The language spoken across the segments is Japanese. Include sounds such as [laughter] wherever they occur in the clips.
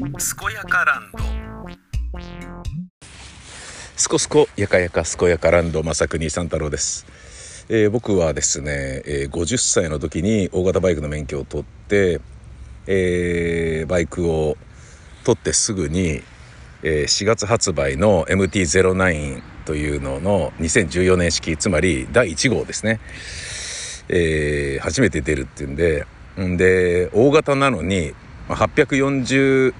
健やかランド。すこすこやかやか健やかランド正国三太郎です、えー僕はですね、えー50歳の時に大型バイクの免許を取って、えーバイクを取ってすぐに、えー4月発売の MT-09 というのの2014年式つまり第1号ですね、えー初めて出るっていうんでんで大型なのにまあ840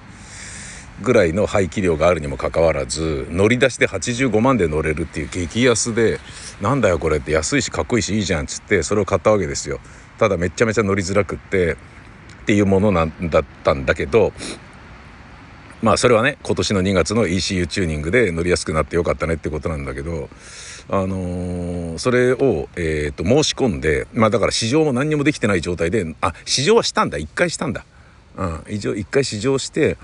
ぐらいの排気量があるにもかかわらず乗り出しで85万で乗れるっていう激安でなんだよこれって安いしかっこいいしいいじゃんっつってそれを買ったわけですよ。ただめちゃめちゃ乗りづらくってっていうものなんだったんだけどまあそれはね今年の2月の ECU チューニングで乗りやすくなってよかったねってことなんだけどあのーそれを、えーと申し込んでまあだから試乗も何にもできてない状態であ試乗はしたんだ。1回したんだ。うん。一応1回試乗して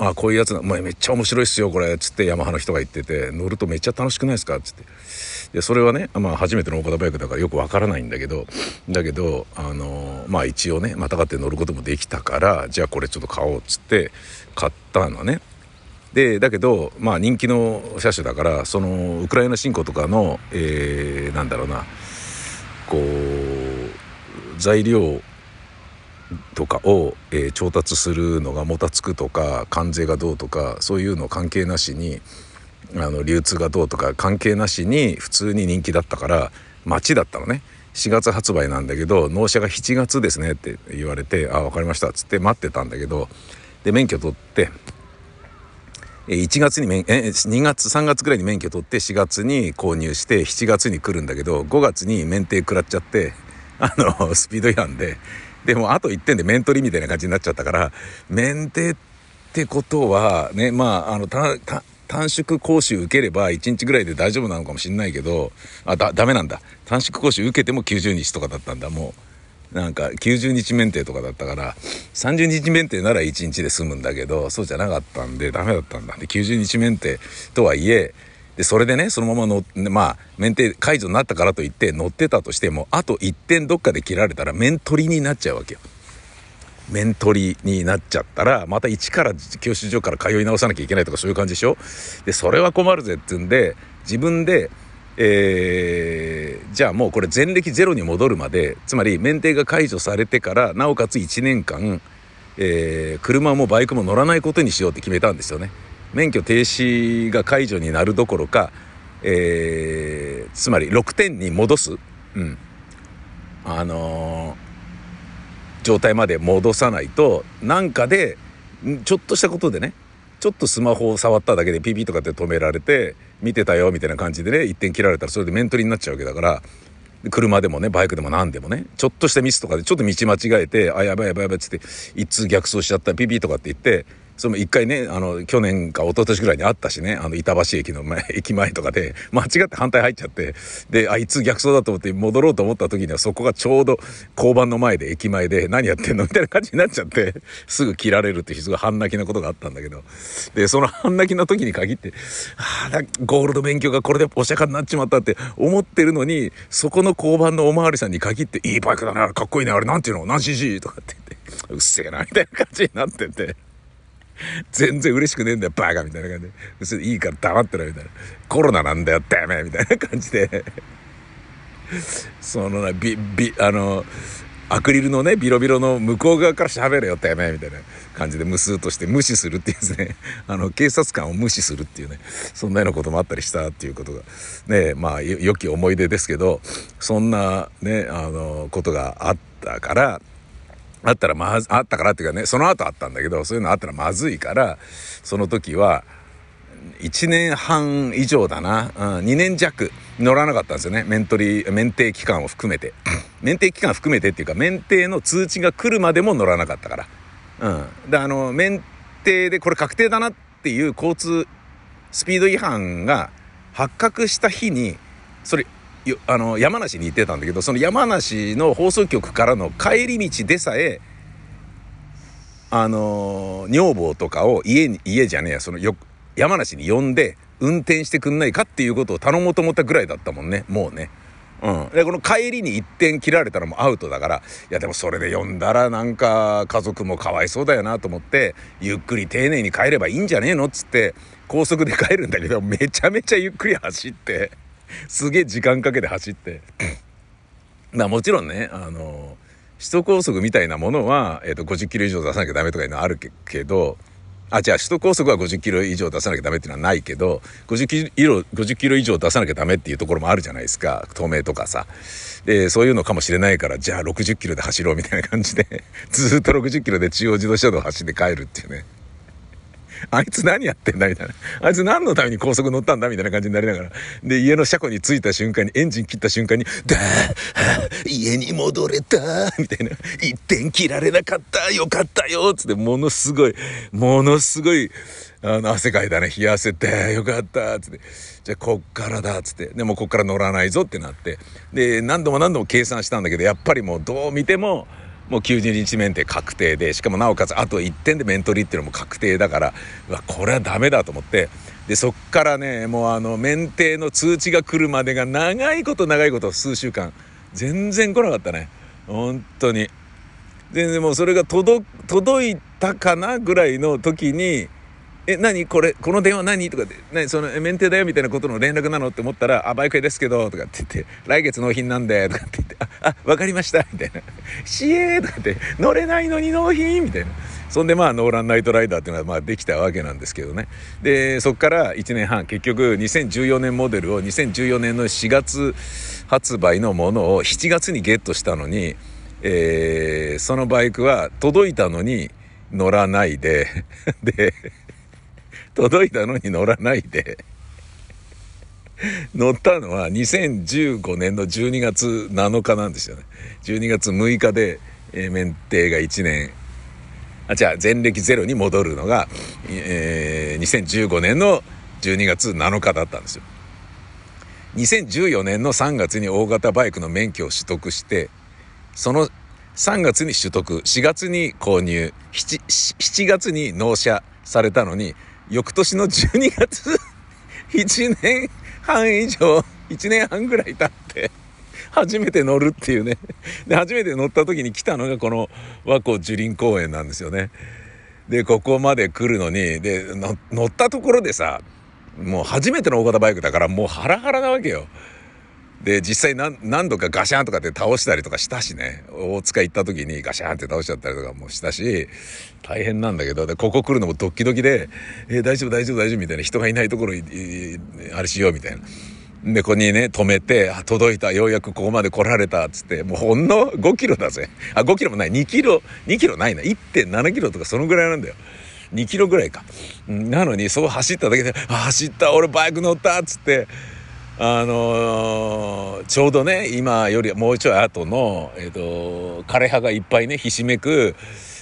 あこういうやつな、まあ、めっちゃ面白いっすよこれ」っつってヤマハの人が言ってて「乗るとめっちゃ楽しくないですか?」っつってでそれはね、まあ、初めての大型バイクだからよくわからないんだけどだけどあのまあ一応ねまたがって乗ることもできたからじゃあこれちょっと買おうっつって買ったのね。でだけどまあ人気の車種だからそのウクライナ侵攻とかの、えーなんだろうなこう材料とかを、えー調達するのがもたつくとか関税がどうとかそういうの関係なしにあの流通がどうとか関係なしに普通に人気だったから待ちだったのね。4月発売なんだけど納車が7月ですねって言われて「あ分かりました」っつって待ってたんだけどで免許取って1月に免え2月3月ぐらいに免許取って4月に購入して7月に来るんだけど5月に免停食らっちゃってあのスピード違反ででもあと1点で免取りみたいな感じになっちゃったから免停ってことはねまああの短縮講習受ければ1日ぐらいで大丈夫なのかもしれないけどあだダメなんだ。短縮講習受けても90日とかだったんだ。もうなんか90日免停とかだったから30日免停なら1日で済むんだけどそうじゃなかったんでダメだったんだ。で90日免停とはいえでそれでねそのまま乗ってまあ免停解除になったからといって乗ってたとしてもあと1点どっかで切られたら免取りになっちゃうわけよ。面取りになっちゃったらまた一から教習所から通い直さなきゃいけないとかそういう感じでしょ？でそれは困るぜって言うんで自分で、えーじゃあもうこれ前歴ゼロに戻るまでつまり免停が解除されてからなおかつ1年間、えー車もバイクも乗らないことにしようって決めたんですよね。免許停止が解除になるどころか、えーつまり6点に戻す、うん、あのー状態まで戻さないとなんかでちょっとしたことでねちょっとスマホを触っただけでピピとかって止められて見てたよみたいな感じでね一点切られたらそれで面取りになっちゃうわけだから車でもねバイクでも何でもねちょっとしたミスとかでちょっと道間違えてあやばいやばいやばいっつって一通逆走しちゃったピピとかって言ってその一回ねあの去年か一昨年ぐらいにあったしねあの板橋駅の前 [laughs] 駅前とかで間違って反対入っちゃってであいつ逆走だと思って戻ろうと思った時にはそこがちょうど交番の前で駅前で何やってんのみたいな感じになっちゃってすぐ切られるっていうすごい半泣きなことがあったんだけどでその半泣きの時に限ってああゴールド免許がこれでお釈迦になっちまったって思ってるのにそこの交番のおまわりさんに限って「いいバイクだねあれかっこいいねあれなんていうの何 cc?」とかって言って「うっせえな」みたいな感じになってて。全然嬉しくねえんだよバカみたいな感じで。うっせえいいから黙ってろみたいな。コロナなんだよてめえみたいな感じで。そのなビビあのアクリルのねビロビロの向こう側から喋れよてめえみたいな感じで無数として無視するっていうですね。あの警察官を無視するっていうね。そんなようなこともあったりしたっていうことが。ねまあ良き思い出ですけどそんなねあのことがあったからあったらまずあったからっていうかねその後あったんだけどそういうのあったらまずいからその時は1年半以上だな、うん、2年弱乗らなかったんですよね。免取り免停期間を含めて。[clears throat] 免停期間含めてっていうか免停の通知が来るまでも乗らなかったから。うん。であの免停でこれ確定だなっていう交通スピード違反が発覚した日にそれあの山梨に行ってたんだけどその山梨の放送局からの帰り道でさえあの女房とかを家に家じゃねえやそのよ山梨に呼んで運転してくんないかっていうことを頼もうと思ったぐらいだったもんねもうねうん。で、この帰りに一点切られたらもうアウトだから、いやでもそれで読んだらなんか家族もかわいそうだよなと思って、ゆっくり丁寧に帰ればいいんじゃねえのっつって、高速で帰るんだけど、めちゃめちゃゆっくり走って、すげえ時間かけて走って。まあもちろんね、あの、首都高速みたいなものは、えっ、ー、と、50キロ以上出さなきゃダメとかいうのはあるけど、あ、じゃあ首都高速は50キロ以上出さなきゃダメっていうのはないけど、50キロ、50キロ以上出さなきゃダメっていうところもあるじゃないですか。透明とかさ。で、そういうのかもしれないから、じゃあ60キロで走ろうみたいな感じで、ずっと60キロで中央自動車道走って帰るっていうね。[laughs] あいつ何やってんだみたいな。あいつ何のために高速乗ったんだみたいな感じになりながら。で、家の車庫に着いた瞬間に、エンジン切った瞬間に、だー、家に戻れたみたいな。一点切られなかったよかったよつって、ものすごい、ものすごい、あの、汗かいたね。冷やせて、よかったつって。じゃあ、こっからだつって。でも、こっから乗らないぞってなって。で、何度も何度も計算したんだけど、やっぱりもうどう見ても、もう90日免停確定でしかもなおかつあと1点で面取りっていうのも確定だからうわこれはダメだと思ってでそっからねもうあの免停の通知が来るまでが長いこと長いこと数週間全然来なかったね。本当に。全然もうそれが届いたかなぐらいの時にえ、何？これ、この電話何？とかで、何？その、メンテだよみたいなことの連絡なのって思ったら、あ、バイク屋ですけど、とかって言って、来月納品なんで、とかって言って、あ、あ、わかりました、みたいな。[laughs] しえーとかって、乗れないのに納品？みたいな。そんでまあ、ノーランナイトライダーっていうのはまあできたわけなんですけどね。で、そっから1年半、結局2014年モデルを2014年の4月発売のものを7月にゲットしたのに、えー、そのバイクは届いたのに乗らないで [laughs] で、[laughs] 届いたのに乗らないで乗ったのは2015年の12月7日なんですよね。12月6日で、えー、免停が1年、あ、じゃあ前歴ゼロに戻るのが、えー、2015年の12月7日だったんですよ。2014年の3月に大型バイクの免許を取得して、その3月に取得、4月に購入、7, 7月に納車されたのに、翌年の12月 [laughs] 1年半以上1年半ぐらい経って初めて乗るっていうね。で初めて乗った時に来たのがこの和光樹林公園なんですよね。でここまで来るのにで乗ったところでさもう初めての大型バイクだからもうハラハラなわけよ。で、実際何度かガシャンとかって倒したりとかしたしね、大塚行った時にガシャンって倒しちゃったりとかもしたし、大変なんだけど、で、ここ来るのもドッキドキで、えー、大丈夫大丈夫大丈夫みたいな、人がいないところ、あれしようみたいな。で、ここにね、止めて、あ、届いた、ようやくここまで来られた、っつって、もうほんの5キロだぜ。あ、5キロもない、2キロ、2キロないな、1.7キロとかそのぐらいなんだよ。2キロぐらいか。なのに、そう走っただけで、あ、走った、俺バイク乗った、っつって、あのー、ちょうどね今よりもうちょい後の、えーと、枯葉がいっぱいねひしめく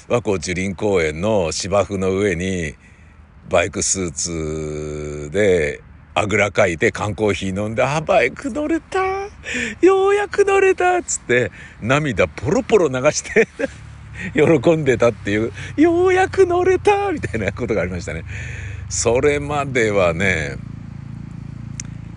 和光樹林公園の芝生の上にバイクスーツであぐらかいて缶コーヒー飲んで「あバイク乗れたようやく乗れた」っつって涙ポロポロ流して [laughs] 喜んでたっていう「ようやく乗れた」みたいなことがありましたね。それまではね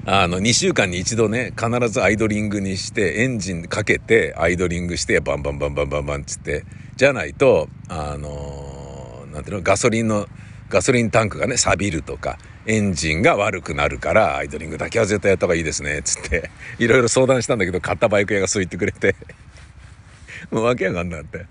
あの、2週間に一度ね、必ずアイドリングにして、エンジンかけて、アイドリングして、バンバンバンバンバンバンつって、じゃないと、あのー、なんていうの、ガソリンの、ガソリンタンクがね、錆びるとか、エンジンが悪くなるから、アイドリングだけは絶対やった方がいいですね、つって、いろいろ相談したんだけど、買ったバイク屋がそう言ってくれて、[laughs] もうわけわかんなって。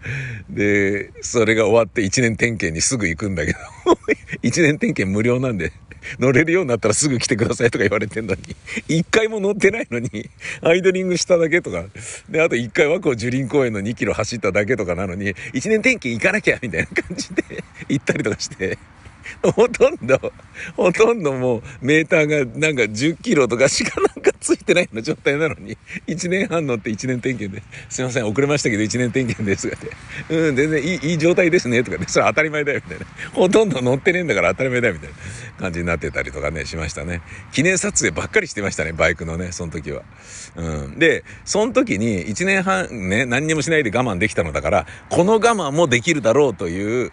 で、それが終わって1年点検にすぐ行くんだけど、[laughs] 1年点検無料なんで、乗れるようになったらすぐ来てくださいとか言われてんのに、[laughs] 一回も乗ってないのに、アイドリングしただけとか、で、あと一回はこう樹林公園の2キロ走っただけとかなのに、1年転勤行かなきゃみたいな感じで行ったりとかして、[laughs] ほとんど、ほとんどもうメーターがなんか10キロとかしかなんかついてないような状態なのに、1年半乗って1年点検で、すいません、遅れましたけど1年点検です。とかって、うん、全然いい、いい状態ですね。とかね、それ当たり前だよ、みたいな。ほとんど乗ってねえんだから当たり前だよ、みたいな感じになってたりとかね、しましたね。記念撮影ばっかりしてましたね、バイクのね、その時は。うん。で、その時に1年半ね、何にもしないで我慢できたのだから、この我慢もできるだろうという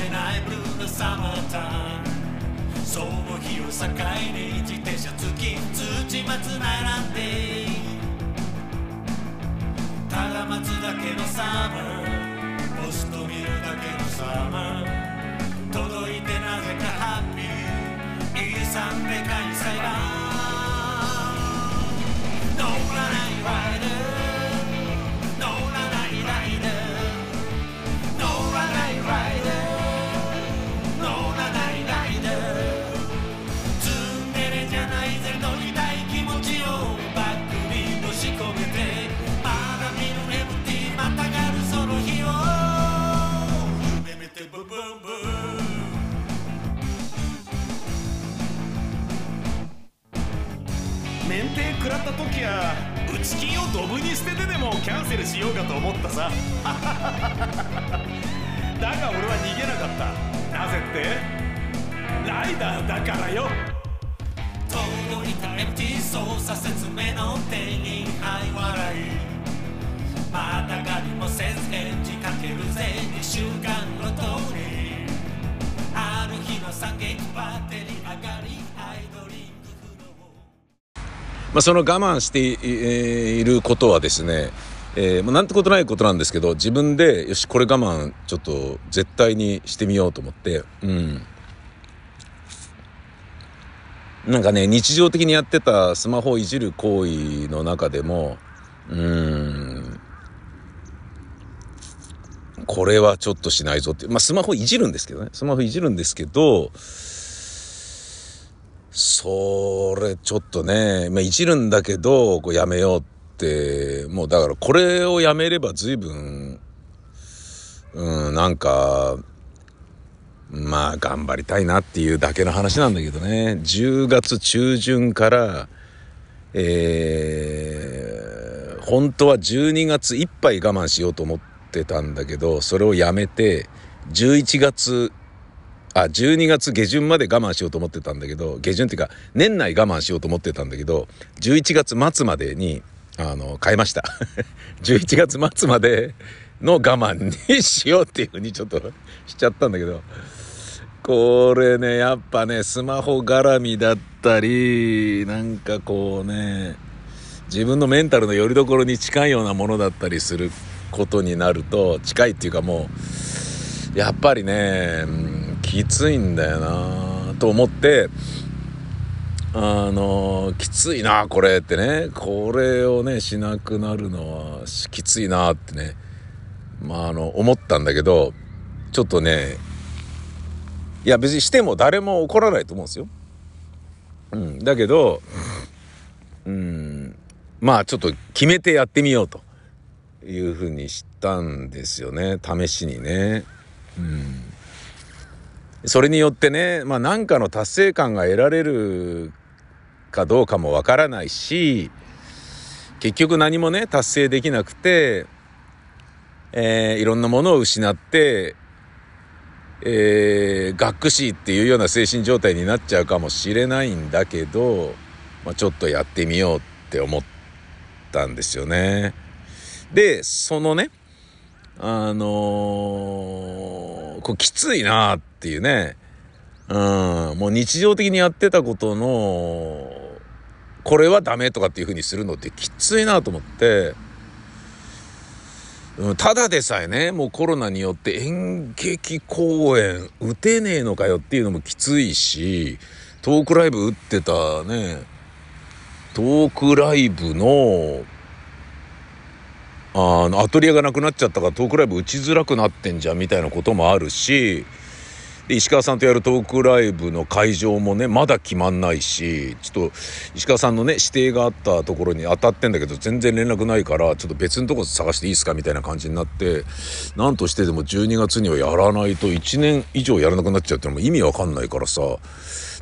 ブルーなサマータイム。その日を境に自転車付き土松並んで。ただ待つだけのサマー。ポスト見るだけのサマー。届いてなぜかハッピー。遺産でかい裁判乗らないライダった時は内金をドブに捨ててでもキャンセルしようかと思ったさ。[laughs] だが俺は逃げなかった。なぜって？ライダーだからよ。届いた MT 操作説明の店員相笑い。またがりもせずまあ、その我慢してい,、ることはですね、えーまあ、なんてことないことなんですけど自分でよしこれ我慢ちょっと絶対にしてみようと思ってうん。なんかね日常的にやってたスマホをいじる行為の中でもうん。これはちょっとしないぞってまあスマホいじるんですけどね。スマホいじるんですけどそれちょっとね、まあ、いじるんだけど、こうやめようって、もうだからこれをやめれば随分、うん、なんか、まあ頑張りたいなっていうだけの話なんだけどね。10月中旬から、えー、本当は12月いっぱい我慢しようと思ってたんだけど、それをやめて、11月あ、12月下旬まで我慢しようと思ってたんだけど、下旬っていうか、年内我慢しようと思ってたんだけど、11月末までに、あの、変えました。[laughs] 11月末までの我慢にしようっていうふうにちょっとしちゃったんだけど、これね、やっぱね、スマホ絡みだったり、なんかこうね、自分のメンタルの拠り所に近いようなものだったりすることになると、近いっていうかもう、やっぱりね、うんきついんだよなと思って、あの、きついな、これってね、これをね、しなくなるのはきついなってね、まあ、あの、思ったんだけど、ちょっとね、いや別にしても誰も怒らないと思うんですよ。うん、だけど、うん、まあちょっと決めてやってみようというふうにしたんですよね、試しにね。うん。それによってね、まあ何かの達成感が得られるかどうかもわからないし、結局何もね、達成できなくて、えーいろんなものを失って、えー、がっくしっていうような精神状態になっちゃうかもしれないんだけど、まあ、ちょっとやってみようって思ったんですよね。で、そのね、あのーこうきついなっていうね、うん、もう日常的にやってたことの、これはダメとかっていう風にするのってきついなと思って、うん。ただでさえね、もうコロナによって演劇公演打てねえのかよっていうのもきついし、トークライブ打ってたね、トークライブの、あの、アトリエがなくなっちゃったからトークライブ打ちづらくなってんじゃんみたいなこともあるし、石川さんとやるトークライブの会場もね、まだ決まんないし、ちょっと石川さんのね、指定があったところに当たってんだけど、全然連絡ないから、ちょっと別のとこ探していいですかみたいな感じになって、なんとしてでも12月にはやらないと1年以上やらなくなっちゃうってのも意味わかんないからさ、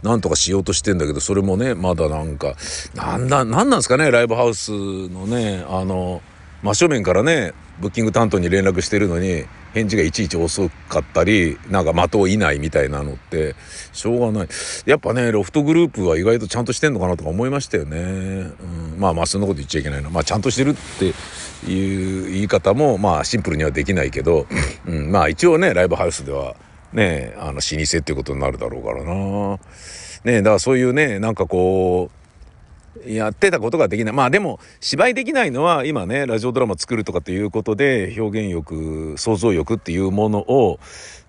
なんとかしようとしてんだけど、それもね、まだなんか、なんだ、なんなんですかね、ライブハウスのね、あの、真正面からね、ブッキング担当に連絡してるのに、返事がいちいち遅かったりなんか的をいないみたいなのってしょうがない。やっぱねロフトグループは意外とちゃんとしてんのかなとか思いましたよね、うん、まあまあそんなこと言っちゃいけないな。まあちゃんとしてるっていう言い方もまあシンプルにはできないけど、うん、まあ一応ねライブハウスではねあの老舗っていうことになるだろうからな。ねだからそういうねなんかこうやってたことができないまあでも芝居できないのは今ねラジオドラマ作るとかっていうことで表現欲想像力っていうものを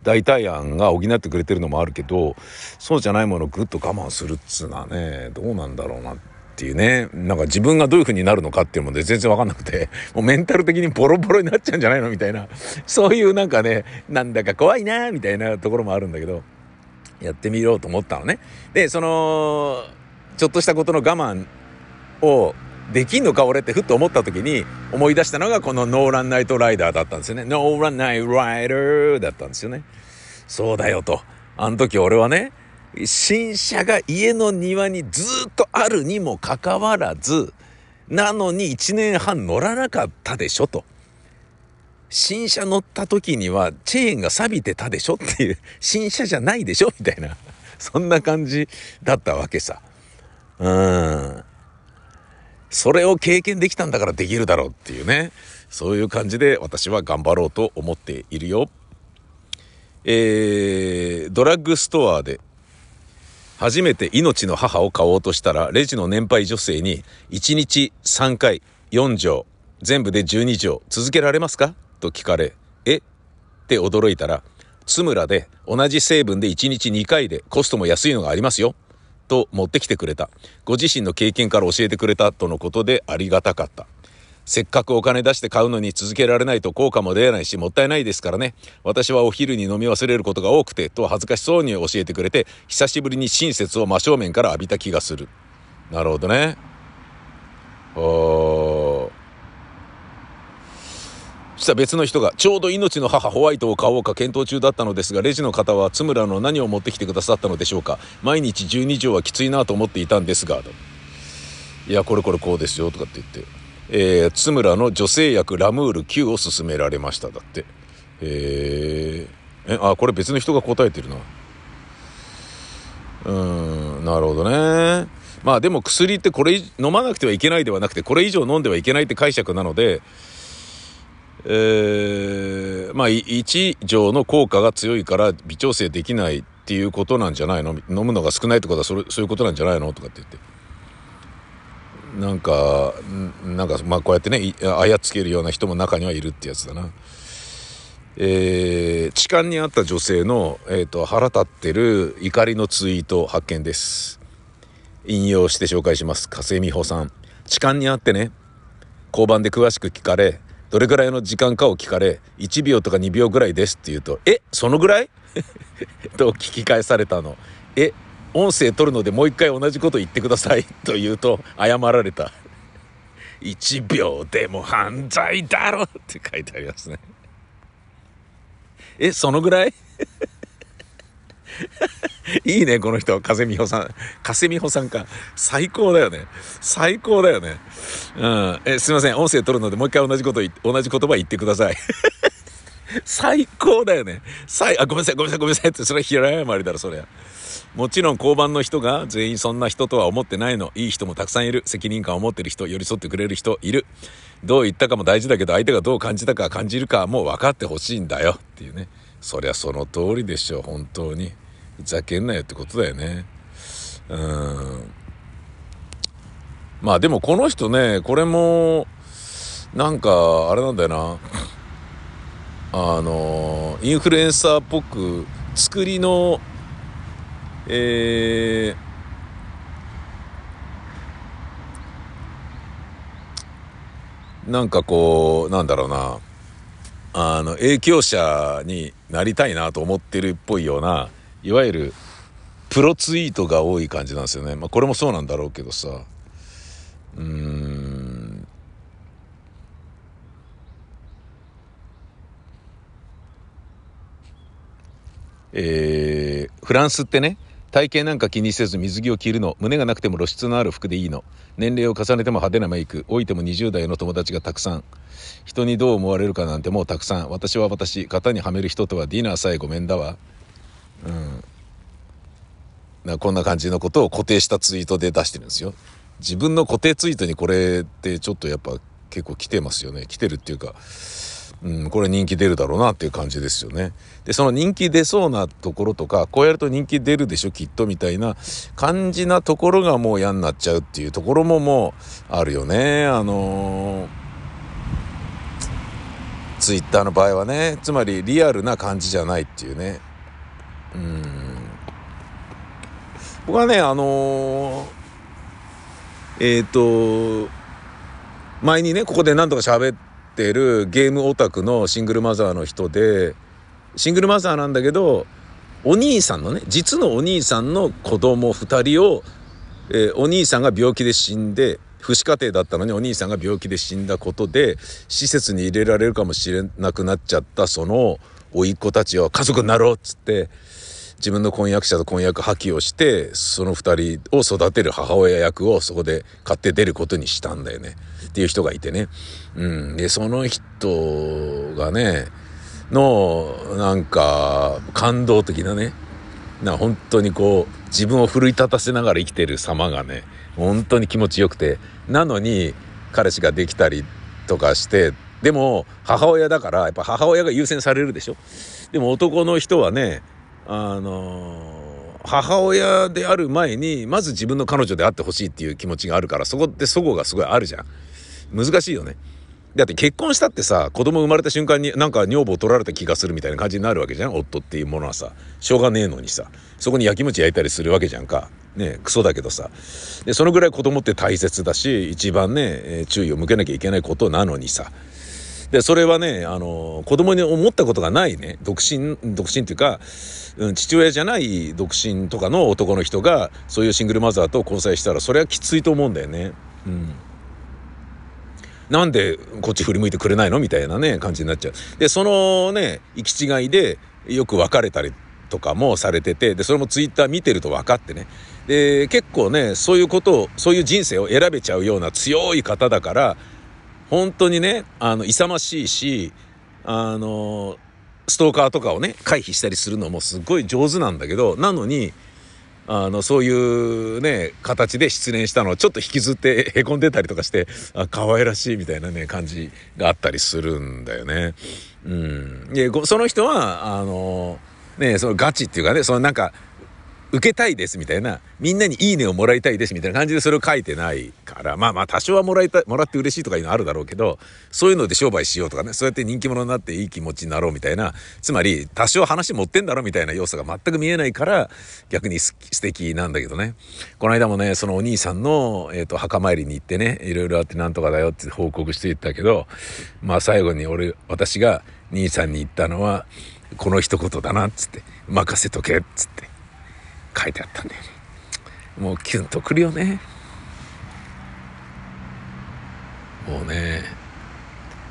代替案が補ってくれてるのもあるけどそうじゃないものをぐっと我慢するっつうのはねどうなんだろうなっていうねなんか自分がどういう風になるのかっていうので全然わかんなくてもうメンタル的にボロボロになっちゃうんじゃないのみたいなそういうなんかねなんだか怖いなみたいなところもあるんだけどやってみようと思ったのね。でそのちょっとしたことの我慢をできんのか俺ってふっと思った時に思い出したのがこのノーランナイトライダーだったんですよね。ノーランナイトライダーだったんですよね。そうだよと。あの時俺はね、新車が家の庭にずっとあるにもかかわらず、なのに1年半乗らなかったでしょと。新車乗った時にはチェーンが錆びてたでしょっていう、新車じゃないでしょみたいな。そんな感じだったわけさ。うん。それを経験できたんだからできるだろうっていうね。そういう感じで私は頑張ろうと思っているよ。えー、ドラッグストアで初めて命の母を買おうとしたら、レジの年配女性に1日3回4錠、全部で12錠続けられますか？と聞かれ、え？って驚いたら、津村で同じ成分で1日2回でコストも安いのがありますよ。と持ってきてくれた。ご自身の経験から教えてくれたとのことでありがたかった。せっかくお金出して買うのに続けられないと効果も出ないしもったいないですからね。私はお昼に飲み忘れることが多くてと恥ずかしそうに教えてくれて久しぶりに親切を真正面から浴びた気がする。なるほどね。おーした別の人がちょうど命の母ホワイトを買おうか検討中だったのですがレジの方は津村の何を持ってきてくださったのでしょうか。毎日12錠はきついなと思っていたんですがいやこれこれこうですよとかって言って、えー、津村の女性薬ラムール9を勧められましただって。えー、えあこれ別の人が答えてるな。うーんなるほどね。まあでも薬ってこれ飲まなくてはいけないではなくてこれ以上飲んではいけないって解釈なのでえー、まあ1錠の効果が強いから微調整できないっていうことなんじゃないの？飲むのが少ないってことはそれそういうことなんじゃないの？とかって言って。なんかなんかまあこうやってねい操けるような人も中にはいるってやつだな。えー、痴漢にあった女性の、えーと腹立ってる怒りのツイート発見です。引用して紹介します。加瀬美穂さん。痴漢にあってね交番で詳しく聞かれどれぐらいの時間かを聞かれ1秒とか2秒ぐらいですって言うと「えそのぐらい? [laughs]」と聞き返されたの「え音声取るのでもう一回同じこと言ってください」[laughs] と言うと謝られた「1秒でも犯罪だろ」って書いてありますね。えそのぐらい？[laughs] いいね、この人。風見穂さん。風見穂さんか。最高だよね。最高だよね。うん。え、すいません。音声取るので、もう一回同じこと、同じ言葉言ってください。[laughs] 最高だよね。最、あ、ごめんなさい、ごめんなさい、ごめんなさいって、それは平謝りだろ、そりゃ。もちろん交番の人が全員そんな人とは思ってないの。いい人もたくさんいる。責任感を持ってる人、寄り添ってくれる人いる。どう言ったかも大事だけど、相手がどう感じたか感じるかもう分かってほしいんだよ。っていうね。そりゃその通りでしょう、本当に。ふざけんなよってことだよね。うん。まあでもこの人ね、これも、なんか、あれなんだよな。あの、インフルエンサーっぽく、作りの、えー、なんかこう、なんだろうな。あの、影響者になりたいなと思ってるっぽいような、いわゆるプロツイートが多い感じなんですよね。まあこれもそうなんだろうけどさ。うん。えー、フランスってね、体型なんか気にせず水着を着るの。胸がなくても露出のある服でいいの。年齢を重ねても派手なメイク。老いても20代の友達がたくさん。人にどう思われるかなんてもうたくさん。私は私。型にはめる人とはディナーさえごめんだわ。うんなこんな感じのことを固定したツイートで出してるんですよ自分の固定ツイートにこれってちょっとやっぱ結構来てますよね来てるっていうかうん、これ人気出るだろうなっていう感じですよね。で、その人気出そうなところとか、こうやると人気出るでしょ、きっとみたいな感じなところがもう嫌になっちゃうっていうところももうあるよね。あのー、ツイッターの場合はね、つまりリアルな感じじゃないっていうね。うん。僕はね、あのー、えっ、ー、と、前にね、ここで何とか喋って、るゲームオタクのシングルマザーの人でシングルマザーなんだけどお兄さんのね実のお兄さんの子供2人を、えー、お兄さんが病気で死んで父子家庭だったのにお兄さんが病気で死んだことで施設に入れられるかもしれなくなっちゃったその甥っ子たちを家族になろうっつって自分の婚約者と婚約破棄をしてその2人を育てる母親役をそこで買って出ることにしたんだよね。っていう人がいてね。うん、でその人がねのなんか感動的なねな本当にこう自分を奮い立たせながら生きてる様がね本当に気持ちよくて。なのに彼氏ができたりとかしてでも母親だからやっぱ母親が優先されるでしょ。でも男の人はねあの母親である前にまず自分の彼女であってほしいっていう気持ちがあるからそこって齟齬がすごいあるじゃん。難しいよね。だって結婚したってさ子供生まれた瞬間になんか女房取られた気がするみたいな感じになるわけじゃん。夫っていうものはさ。しょうがねえのにさ。そこに焼き餅焼いたりするわけじゃんか。ねクソだけどさ。でそのぐらい子供って大切だし一番ね、注意を向けなきゃいけないことなのにさ。でそれはねあの子供に思ったことがないね独身独身っていうか、うん、父親じゃない独身とかの男の人がそういうシングルマザーと交際したらそれはきついと思うんだよねうんなんでこっち振り向いてくれないのみたいなね、感じになっちゃう。で、そのね、行き違いでよく別れたりとかもされてて、で、それもツイッター見てると分かってね。で、結構ね、そういうことを、そういう人生を選べちゃうような強い方だから、本当にね、あの、勇ましいし、あの、ストーカーとかをね、回避したりするのもすごい上手なんだけど、なのに、あの、そういうね、形で失恋したのをちょっと引きずってへこんでたりとかして、あ、可愛らしいみたいなね、感じがあったりするんだよね。うん。で、その人は、あの、ね、そのガチっていうかね、そのなんか、受けたいですみたいな、みんなにいいねをもらいたいですみたいな感じでそれを書いてないから、まあまあ多少はもらいた、もらって嬉しいとかいうのあるだろうけど、そういうので商売しようとかね、そうやって人気者になっていい気持ちになろうみたいな、つまり多少話持ってんだろみたいな要素が全く見えないから、逆に素敵なんだけどね。この間もね、そのお兄さんの、えっ、ー、と、墓参りに行ってね、いろいろあってなんとかだよって報告していったけど、まあ最後に俺、私が兄さんに言ったのは、この一言だなっつって、任せとけっつって。書いてあったんだよね。もうキュンとくるよね。もうね。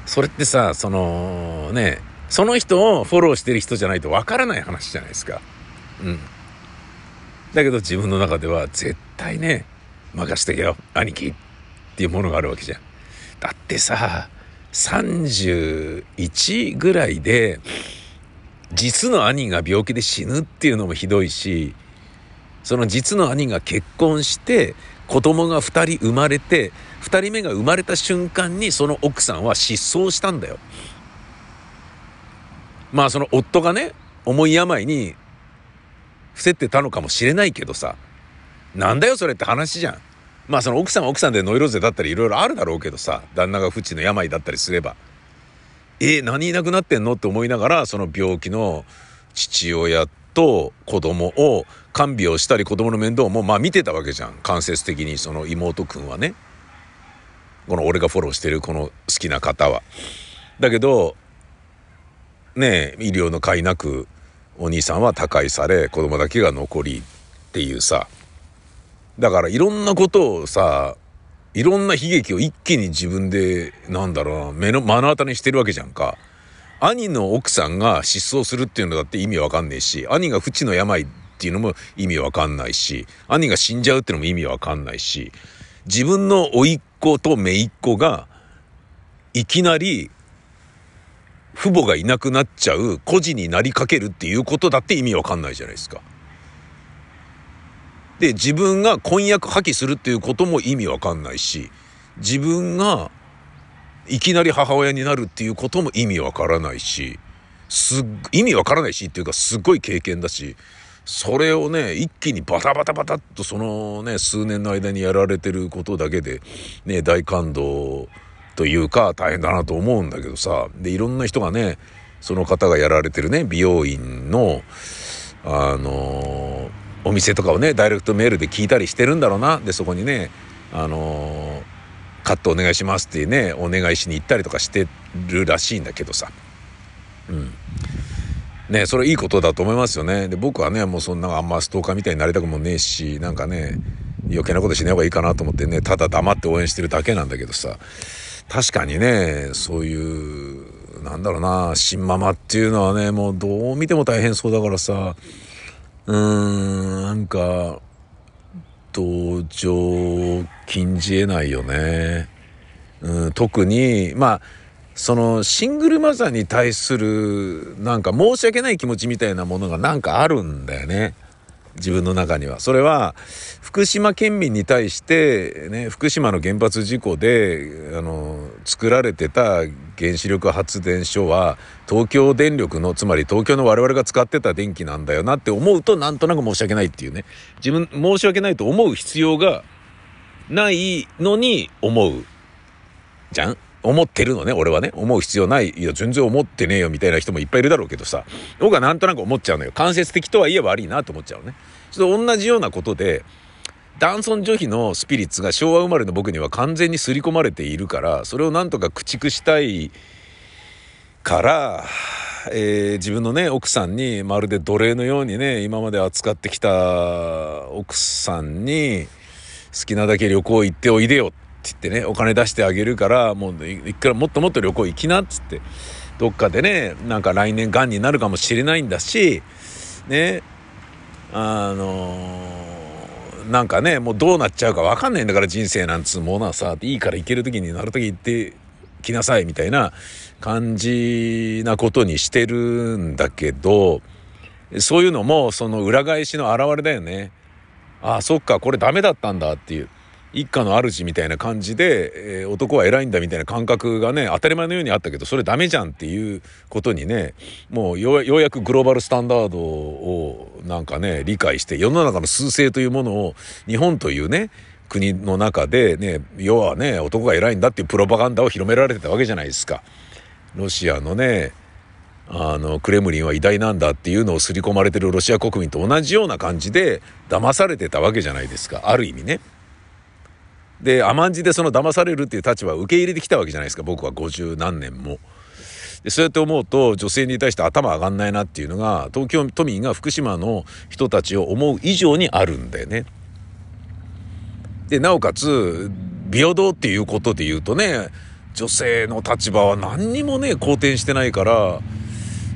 それってさそのねその人をフォローしてる人じゃないとわからない話じゃないですか。うん。だけど自分の中では絶対ね任してけよ。兄貴っていうものがあるわけじゃん。だってさ31ぐらいで実の兄が病気で死ぬっていうのもひどいしその実の兄が結婚して子供が2人生まれて2人目が生まれた瞬間にその奥さんは失踪したんだよ。まあその夫がね重い病に伏せてたのかもしれないけどさなんだよそれって話じゃん。まあその奥さんは奥さんでノイローゼだったりいろいろあるだろうけどさ旦那が不治の病だったりすれば。え何いなくなってんの？って思いながらその病気の父親と子供を看病したり子供の面倒もまあ見てたわけじゃん間接的にその妹くんはねこの俺がフォローしてるこの好きな方は。だけどね医療の甲斐なくお兄さんは他界され子供だけが残りっていうさだからいろんなことをさいろんな悲劇を一気に自分でなんだろうな目の目の当たりにしてるわけじゃんか。兄の奥さんが失踪するっていうのだって意味わかんねえし、兄が不治の病っていうのも意味わかんないし、兄が死んじゃうっていうのも意味わかんないし、自分の甥っ子と姪っ子が、いきなり、父母がいなくなっちゃう孤児になりかけるっていうことだって意味わかんないじゃないですか。で、自分が婚約破棄するっていうことも意味わかんないし、自分がいきなり母親になるっていうことも意味わからないし、す意味わからないしっていうかすっごい経験だし、それをね、一気にバタバタバタっとそのね、数年の間にやられてることだけで、ね、大感動というか大変だなと思うんだけどさ、で、いろんな人がね、その方がやられてるね、美容院の、あのお店とかをね、ダイレクトメールで聞いたりしてるんだろうな。で、そこにね、あのカットお願いしますってね、お願いしに行ったりとかしてるらしいんだけどさ。うん。ねそれいいことだと思いますよね。で、僕はね、もうそんなあんまストーカーみたいになりたくもねえし、なんかね、余計なことしない方がいいかなと思ってね、ただ黙って応援してるだけなんだけどさ、確かにね、そういう、なんだろうな、新ママっていうのはね、もうどう見ても大変そうだからさ、うーん、なんか、同情禁じえないよね。うん、特に、まあ、そのシングルマザーに対するなんか申し訳ない気持ちみたいなものがなんかあるんだよね。自分の中には。それは福島県民に対してね、福島の原発事故であの作られてた原子力発電所は東京電力のつまり東京の我々が使ってた電気なんだよなって思うとなんとなく申し訳ないっていうね。自分申し訳ないと思う必要がないのに思う。じゃん？思ってるのね、俺はね。思う必要ない。いや、全然思ってねえよ、みたいな人もいっぱいいるだろうけどさ。僕はなんとなく思っちゃうのよ。間接的とはいえ悪いなと思っちゃうね。ちょっと同じようなことで、男尊女卑のスピリッツが昭和生まれの僕には完全に刷り込まれているから、それをなんとか駆逐したいから、えー自分のね、奥さんにまるで奴隷のようにね、今まで扱ってきた奥さんに、好きなだけ旅行行っておいでよって言ってね、お金出してあげるから、もういくらもっともっと旅行行きなっつって、どっかでね、なんか来年癌になるかもしれないんだし、ね、あのーなんかね、もうどうなっちゃうかわかんないんだから人生なんつうものはさ、いいから行ける時になる時行ってきなさいみたいな感じなことにしてるんだけど、そういうのもその裏返しの表れだよね。ああ、そっか、これダメだったんだっていう。一家の主みたいな感じで、えー男は偉いんだみたいな感覚がね、当たり前のようにあったけど、それダメじゃんっていうことにね、もうようやくグローバルスタンダードをなんかね、理解して、世の中の数勢というものを日本というね、国の中でね、要はね、男が偉いんだっていうプロパガンダを広められてたわけじゃないですか。ロシアのね、あの、クレムリンは偉大なんだっていうのを刷り込まれてるロシア国民と同じような感じで騙されてたわけじゃないですか。ある意味ね。で、甘んじでその騙されるっていう立場を受け入れてきたわけじゃないですか。僕は50何年も。でそうやって思うと女性に対して頭上がんないなっていうのが東京都民が福島の人たちを思う以上にあるんだよね。で、なおかつ、平等っていうことで言うとね、女性の立場は何にもね、好転してないから、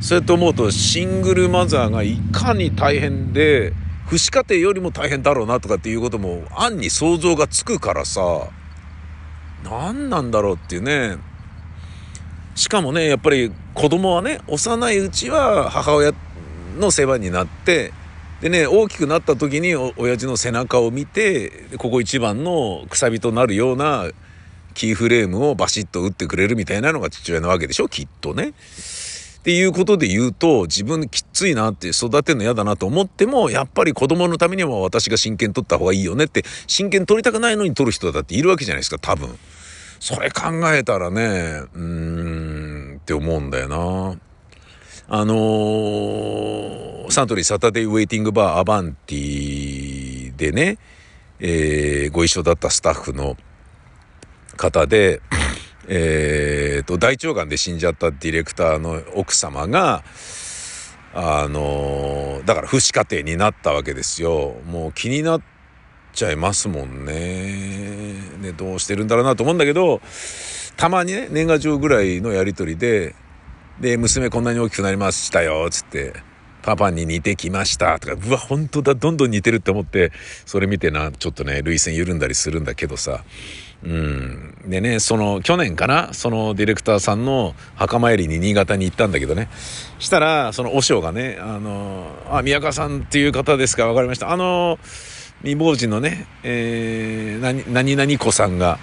そうやって思うと、シングルマザーがいかに大変で、父子家庭よりも大変だろうなとかっていうことも、暗に想像がつくからさ、何なんだろうっていうね。しかもね、やっぱり子供はね、幼いうちは母親の世話になって、でね、大きくなった時に親父の背中を見て、ここ一番のくさびとなるようなキーフレームをバシッと打ってくれるみたいなのが父親なわけでしょきっとね。っていうことで言うと、自分きついなって育てるの嫌だなと思っても、やっぱり子供のためには私が真剣取った方がいいよねって、真剣取りたくないのに取る人だっているわけじゃないですか、多分。それ考えたらね、うーん、って思うんだよな。あのーサントリーサタデーウェイティングバーアバンティでね、えーご一緒だったスタッフの方で、えーと、大腸がんで死んじゃったディレクターの奥様が、あのだから父子家庭になったわけですよ。もう気になっちゃいますもんね。ね、どうしてるんだろうなと思うんだけど、たまにね、年賀状ぐらいのやりとりで、で、娘こんなに大きくなりましたよ、っつって。パパに似てきましたとか、うわ、本当だ、どんどん似てるって思って、それ見てな、ちょっとね、涙腺緩んだりするんだけどさ、うん。でね、その、去年かな、そのディレクターさんの墓参りに新潟に行ったんだけどね、したら、その、和尚がね、あの、あ、宮川さんっていう方ですか、わかりました。あの、未亡人のね、えー、何何々子さんが、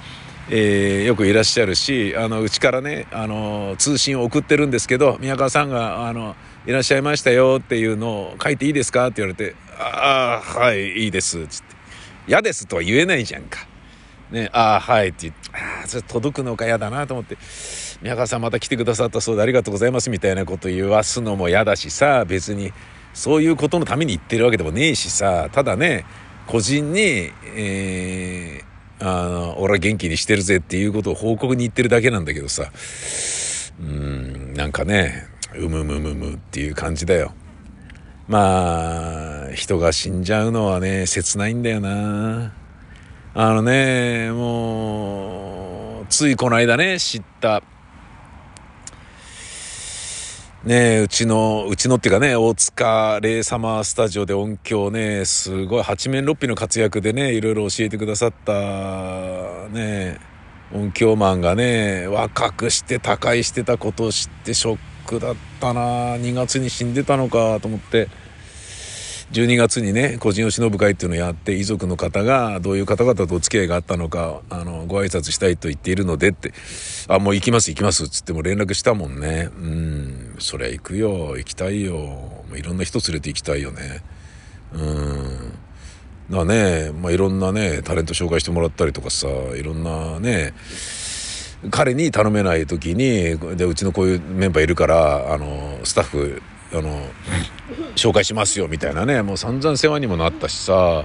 えーよくいらっしゃるしあのうちからねあの通信を送ってるんですけど宮川さんがあの「いらっしゃいましたよ」っていうのを書いていいですか？って言われて「ああはいいいです」つって「嫌です」とは言えないじゃんか。ね、ああはいって言ってああそれ届くのか嫌だなと思って宮川さんまた来てくださったそうでありがとうございますみたいなこと言わすのも嫌だしさ別にそういうことのために言ってるわけでもねえしさただね個人に、えーあの俺は元気にしてるぜっていうことを報告に言ってるだけなんだけどさうんなんかねうむむむむっていう感じだよ。まあ人が死んじゃうのはね切ないんだよな。あのねもうついこの間ね知ったねうちのうちのっていうかね大塚レイサマースタジオで音響ねすごい八面六臂の活躍でねいろいろ教えてくださったね音響マンがね若くして他界してたことを知ってショックだったな2月に死んでたのかと思って。12月にね個人を忍ぶ会っていうのをやって遺族の方がどういう方々とお付き合いがあったのかあのご挨拶したいと言っているのでって「あもう行きます行きます」っつっても連絡したもんね。うんそりゃ行くよ行きたいよ。もういろんな人連れて行きたいよね。うん。だねまあいろんなねタレント紹介してもらったりとかさいろんなね彼に頼めない時にでうちのこういうメンバーいるからあのスタッフあの紹介しますよみたいなね。もう散々世話にもなったしさ。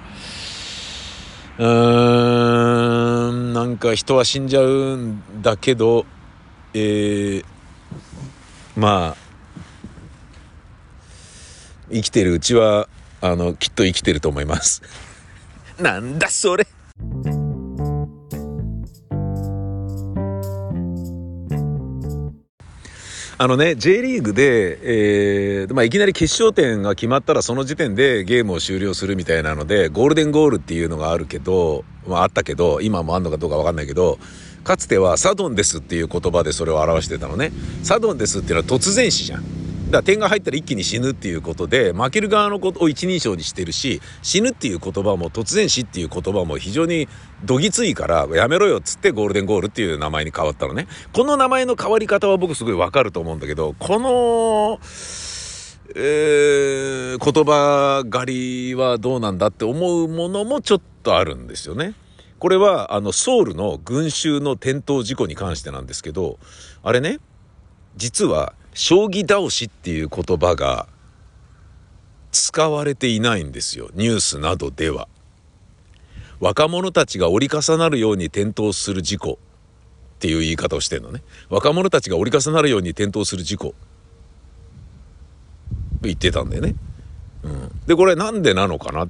うーんなんか人は死んじゃうんだけどえー、まあ生きてるうちはあのきっと生きてると思います。[laughs] なんだそれ。あのね、J リーグで、えーまあ、いきなり決勝点が決まったらその時点でゲームを終了するみたいなので、ゴールデンゴールっていうのがあるけど、まああったけど、今もあんのかどうかわかんないけど、かつてはサドンですっていう言葉でそれを表してたのね。サドンですっていうのは突然死じゃん。だから点が入ったら一気に死ぬっていうことで負ける側のことを一人称にしてるし死ぬっていう言葉も突然死っていう言葉も非常にどぎついからやめろよっつってゴールデンゴールっていう名前に変わったのねこの名前の変わり方は僕すごいわかると思うんだけどこのえー言葉狩りはどうなんだって思うものもちょっとあるんですよね。これはあのソウルの群衆の転倒事故に関してなんですけどあれね実は将棋倒しっていう言葉が使われていないんですよニュースなどでは若者たちが折り重なるように転倒する事故っていう言い方をしてんのね。若者たちが折り重なるように転倒する事故。言ってたんだよね、うん、でこれなんでなのかなっ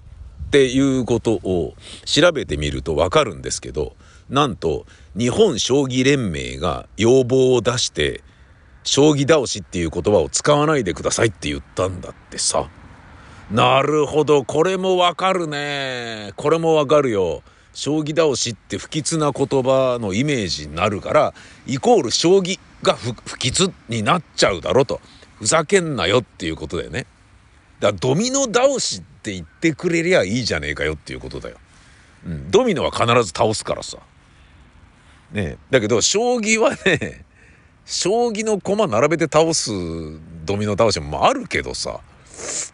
ていうことを調べてみるとわかるんですけどなんと日本将棋連盟が要望を出して将棋倒しっていう言葉を使わないでくださいって言ったんだってさ。なるほど、これもわかるね。これもわかるよ。将棋倒しって不吉な言葉のイメージになるから、イコール将棋が不吉になっちゃうだろと。ふざけんなよっていうことだよね。だからドミノ倒しって言ってくれりゃいいじゃねえかよっていうことだよ。うん、ドミノは必ず倒すからさ。ねだけど、将棋はね、将棋の駒並べて倒すドミノ倒しもあるけどさ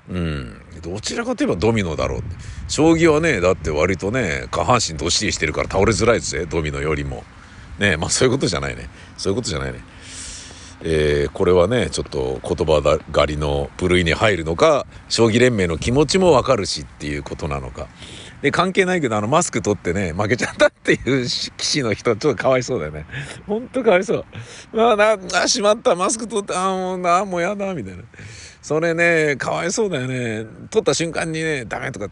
うん。どちらかといえばドミノだろう将棋はねだって割とね下半身どっしりしてるから倒れづらいぜドミノよりも。ねまあそういうことじゃないね。そういうことじゃないね。えーこれはねちょっと言葉狩りの部類に入るのか将棋連盟の気持ちもわかるしっていうことなのか。で関係ないけどあのマスク取ってね負けちゃったっていう棋士の人ちょっとかわいそうだよね。ほんとかわいそう。まあなあしまった。マスク取ってあーもうなもうやだみたいな。それね、かわいそうだよね。撮った瞬間にね、ダメとか。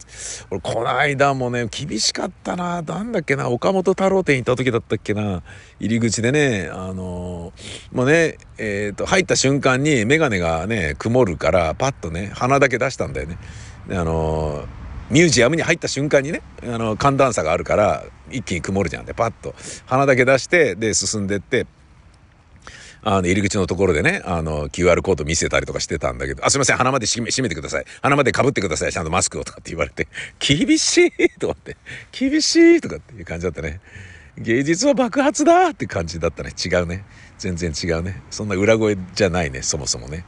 俺、この間もね、厳しかったな。なんだっけな、岡本太郎店行った時だったっけな。入り口でね、あのーもうね、えっ、と、入った瞬間にメガネがね、曇るから、パッとね、鼻だけ出したんだよね。あのーミュージアムに入った瞬間にね、あの、寒暖差があるから、一気に曇るじゃんで、パッと。鼻だけ出して、で、進んでって、あの、入り口のところでね、あの、QR コード見せたりとかしてたんだけど、あ、すいません、鼻まで閉め閉めてください。鼻まで被ってください、ちゃんとマスクをとかって言われて、[laughs] 厳しいとかって、厳しいとかっていう感じだったね。芸術は爆発だって感じだったね。違うね。全然違うね。そんな裏声じゃないね、そもそもね。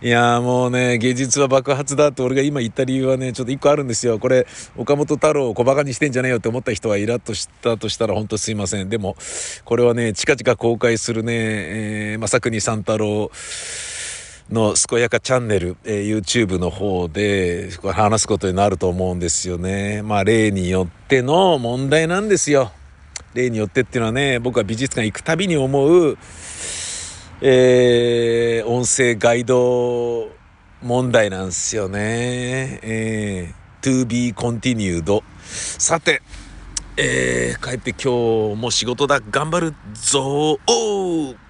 いやもうね、芸術は爆発だって俺が今言った理由はね、ちょっと一個あるんですよ。これ、岡本太郎を小馬鹿にしてんじゃねえよって思った人はイラッとしたとしたら本当すいません。でも、これはね、近々公開するね、えー、正国三太郎、の健やかチャンネル、えー YouTube の方で話すことになると思うんですよね。まあ例によっての問題なんですよ。例によってっていうのはね、僕は美術館行くたびに思う、えー音声ガイド問題なんですよね。えー to be continued。さて、えー帰って今日も仕事だ、頑張るぞおー